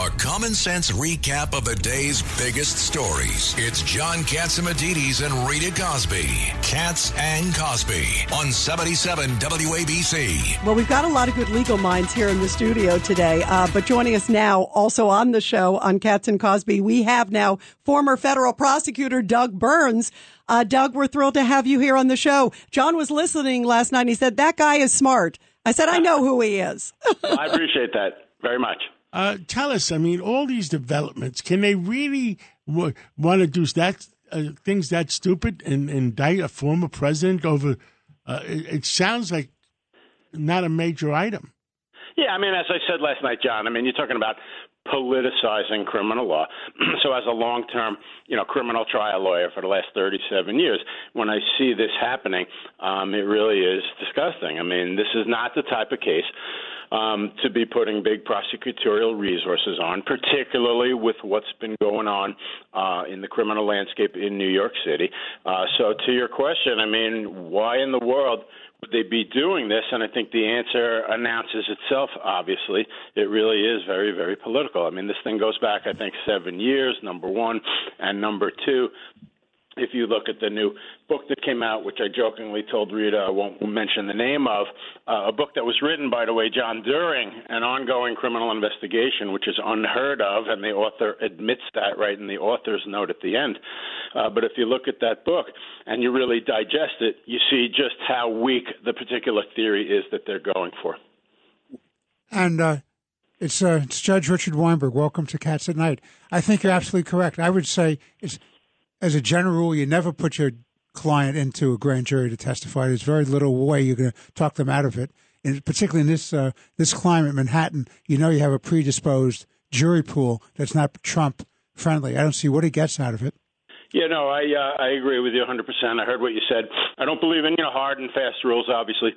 A common sense recap of the day's biggest stories. It's John Catsimatidis and Rita Cosby. Katz and Cosby on 77 WABC. Well, we've got a lot of good legal minds here in the studio today. Uh, but joining us now, also on the show on Katz and Cosby, we have now former federal prosecutor Doug Burns. Uh, Doug, we're thrilled to have you here on the show. John was listening last night. And he said, That guy is smart. I said, I know who he is. I appreciate that very much. Uh, tell us, I mean, all these developments, can they really w- want to do that uh, things that stupid and indict a former president over? Uh, it, it sounds like not a major item. Yeah, I mean, as I said last night, John, I mean, you're talking about politicizing criminal law. so, as a long-term, you know, criminal trial lawyer for the last 37 years, when I see this happening, um, it really is disgusting. I mean, this is not the type of case um, to be putting big prosecutorial resources on, particularly with what's been going on uh, in the criminal landscape in New York City. Uh, so, to your question, I mean, why in the world? would they be doing this? And I think the answer announces itself, obviously. It really is very, very political. I mean, this thing goes back, I think, seven years, number one. And number two, if you look at the new book that came out, which I jokingly told Rita I won't mention the name of, uh, a book that was written, by the way, John, during an ongoing criminal investigation, which is unheard of, and the author admits that right in the author's note at the end. Uh, but if you look at that book and you really digest it, you see just how weak the particular theory is that they're going for. And uh, it's, uh, it's Judge Richard Weinberg. Welcome to Cats at Night. I think you're absolutely correct. I would say it's as a general rule, you never put your client into a grand jury to testify. There's very little way you're going to talk them out of it. And particularly in this uh, this climate, Manhattan, you know you have a predisposed jury pool that's not Trump friendly. I don't see what he gets out of it. Yeah, no, I uh, I agree with you 100%. I heard what you said. I don't believe in you know hard and fast rules, obviously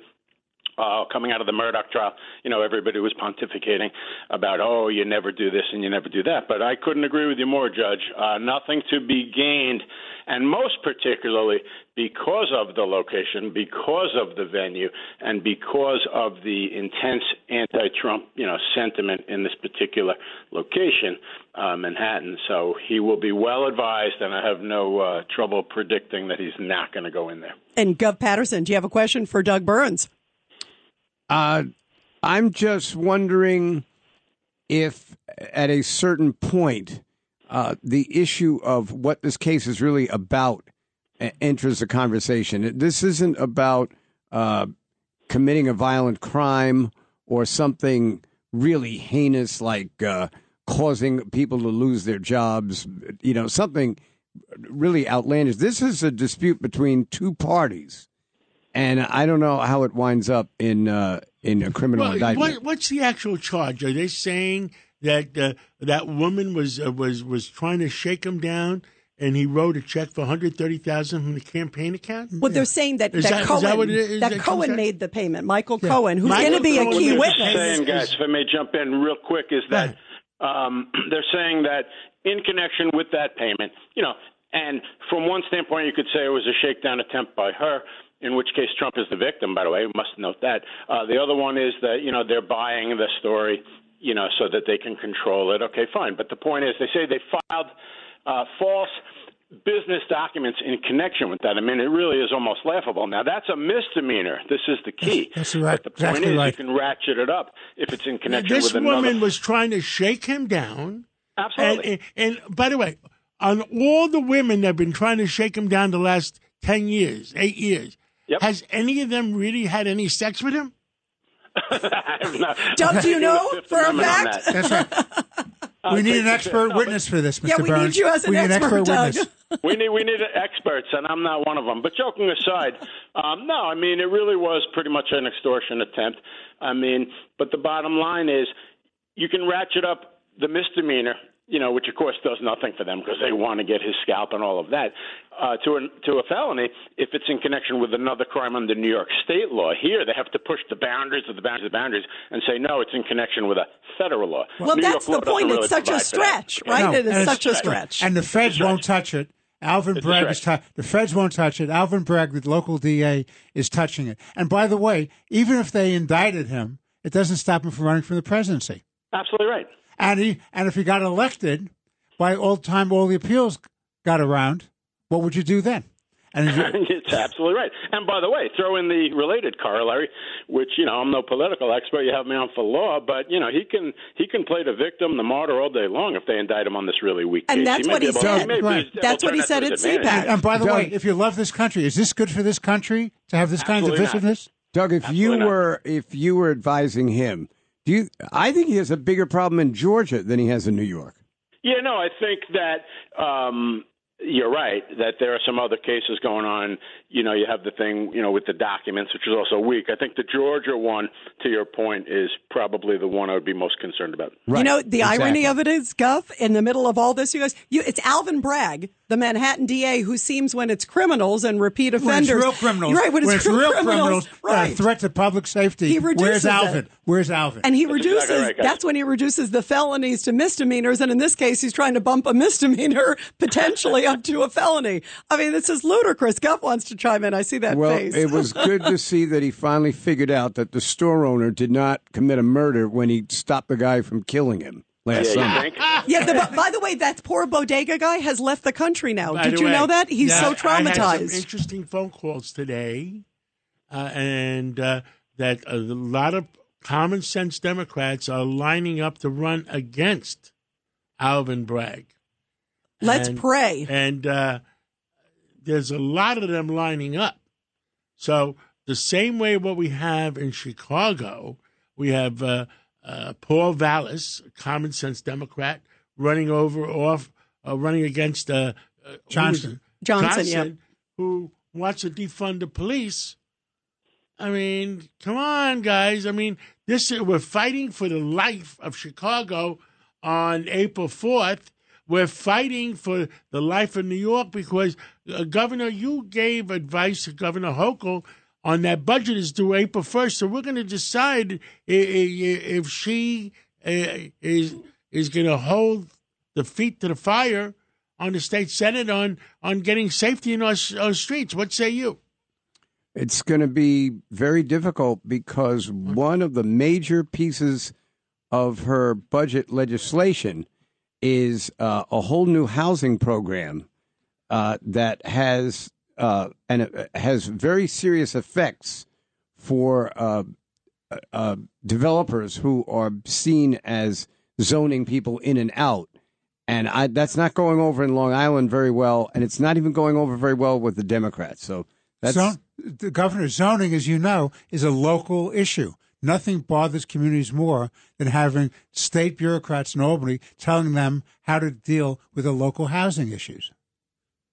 uh, coming out of the Murdaugh trial, you know, everybody was pontificating about, oh, you never do this and you never do that. But I couldn't agree with you more, Judge. Uh, nothing to be gained, and most particularly because of the location, because of the venue, and because of the intense anti-Trump, you know, sentiment in this particular location, uh, Manhattan. So he will be well advised, and I have no uh, trouble predicting that he's not going to go in there. And Gov Paterson, do you have a question for Doug Burns? Uh, I'm just wondering if at a certain point uh, the issue of what this case is really about enters the conversation. This isn't about uh, committing a violent crime or something really heinous like uh, causing people to lose their jobs, you know, something really outlandish. This is a dispute between two parties and I don't know how it winds up in uh, in a criminal well, indictment. What, what's the actual charge? Are they saying that uh, that woman was uh, was was trying to shake him down? And he wrote a check for one hundred thirty thousand from the campaign account. Well, they're saying that, that, that, Cohen that, that Cohen made the payment. Michael yeah. Cohen, who's going to be a key witness. Saying, guys, if I may jump in real quick, is that um, they're saying that in connection with that payment, you know, and from one standpoint, you could say it was a shakedown attempt by her in which case Trump is the victim, by the way. We must note that. Uh, the other one is that, you know, they're buying the story, you know, so that they can control it. Okay, fine. But the point is, they say they filed uh, false business documents in connection with that. I mean, it really is almost laughable. Now, that's a misdemeanor. This is the key. That's right. But the point exactly is, right. you can ratchet it up if it's in connection this with another. This woman was trying to shake him down. Absolutely. And, and, and by the way, on all the women that have been trying to shake him down the last 10 years, eight years, Yep. Has any of them really had any sex with him? Doug, do you know for a fact? That's right. We need an expert witness for this, Mr. Yeah, we Burns. need you as an we need expert, an expert Doug. witness. we need we need experts, and I'm not one of them. But joking aside, um, no, I mean it really was pretty much an extortion attempt. I mean, but the bottom line is, you can ratchet up the misdemeanor you know, which of course does nothing for them because they want to get his scalp and all of that, uh, to, a, to a felony if it's in connection with another crime under New York state law. Here, they have to push the boundaries of the boundaries of the boundaries and say, no, it's in connection with a federal law. Well, New that's York the point. Really it's such a stretch, right? No, it is and such a stretch. And the feds won't touch it. Alvin It's Bragg is stretch. tou- the feds won't touch it. Alvin Bragg, the local DA, is touching it. And by the way, even if they indicted him, it doesn't stop him from running for the presidency. Absolutely right. And he and if he got elected, by all the time all the appeals got around, what would you do then? And it's absolutely right. And by the way, throw in the related corollary, which you know I'm no political expert. You have me on for law, but you know he can he can play the victim, the martyr all day long if they indict him on this really weak And case. that's may what he able- said. may Right. That's what he said to at his. CPAC. and by the way, if you love this country, is this good for this country to have this kind of Absolutely not. divisiveness? Doug, if you Absolutely not. were if you were advising him, do you? I think he has a bigger problem in Georgia than he has in New York. Yeah, no, I think that um, you're right that there are some other cases going on. You know, you have the thing, you know, with the documents, which is also weak. I think the Georgia one, to your point, is probably the one I would be most concerned about. Right. You know, the irony of it is, Guff, in the middle of all this, you guys, you, it's Alvin Bragg, the Manhattan DA, who seems when it's criminals and repeat When offenders. it's real criminals, Right, when it's, real real criminals. criminals, right. uh, threat to public safety. He reduces Where's Alvin? it. Where's Alvin? and he That's reduces, exactly right, that's when he reduces the felonies to misdemeanors. And in this case, he's trying to bump a misdemeanor potentially up to a felony. I mean, this is ludicrous. Guff wants to chime in. I see that Well, face. it was good to see that he finally figured out that the store owner did not commit a murder when he stopped the guy from killing him last Yeah, summer. you think? yeah, the, by the way, that poor bodega guy has left the country now. By Did you way, know that? He's yeah, so I had some traumatized. interesting phone calls today, uh, and uh, that a lot of common sense Democrats are lining up to run against Alvin Bragg. Let's And- pray. And uh, there's a lot of them lining up. So the same way what we have in Chicago, we have uh, Paul Vallas, a common sense Democrat, running over off, uh, running against uh, uh, who was Johnson. Johnson, yep. who wants to defund the police. I mean, come on, guys. I mean, this we're fighting for the life of Chicago on April fourth. We're fighting for the life of New York because, uh, Governor, you gave advice to Governor Hochul on that budget is due April 1st. So we're going to decide if she uh, is is going to hold the feet to the fire on the state senate on on getting safety in our, our streets. What say you? It's going to be very difficult because one of the major pieces of her budget legislation is uh, a whole new housing program uh, that has uh, and it has very serious effects for uh, uh, developers who are seen as zoning people in and out. And I, that's not going over in Long Island very well, and it's not even going over very well with the Democrats. So that's Zon- the governor's zoning, as you know, is a local issue. Nothing bothers communities more than having state bureaucrats in Albany telling them how to deal with the local housing issues.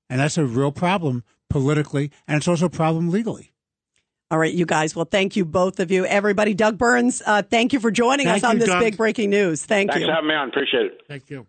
And that's a real problem politically, and it's also a problem legally. All right, you guys. Well, thank you, both of you. Everybody, Doug Burns, uh, thank you for joining Thank us on this Doug. big breaking news. Thank Thanks you. for having me on. Appreciate it. Thank you.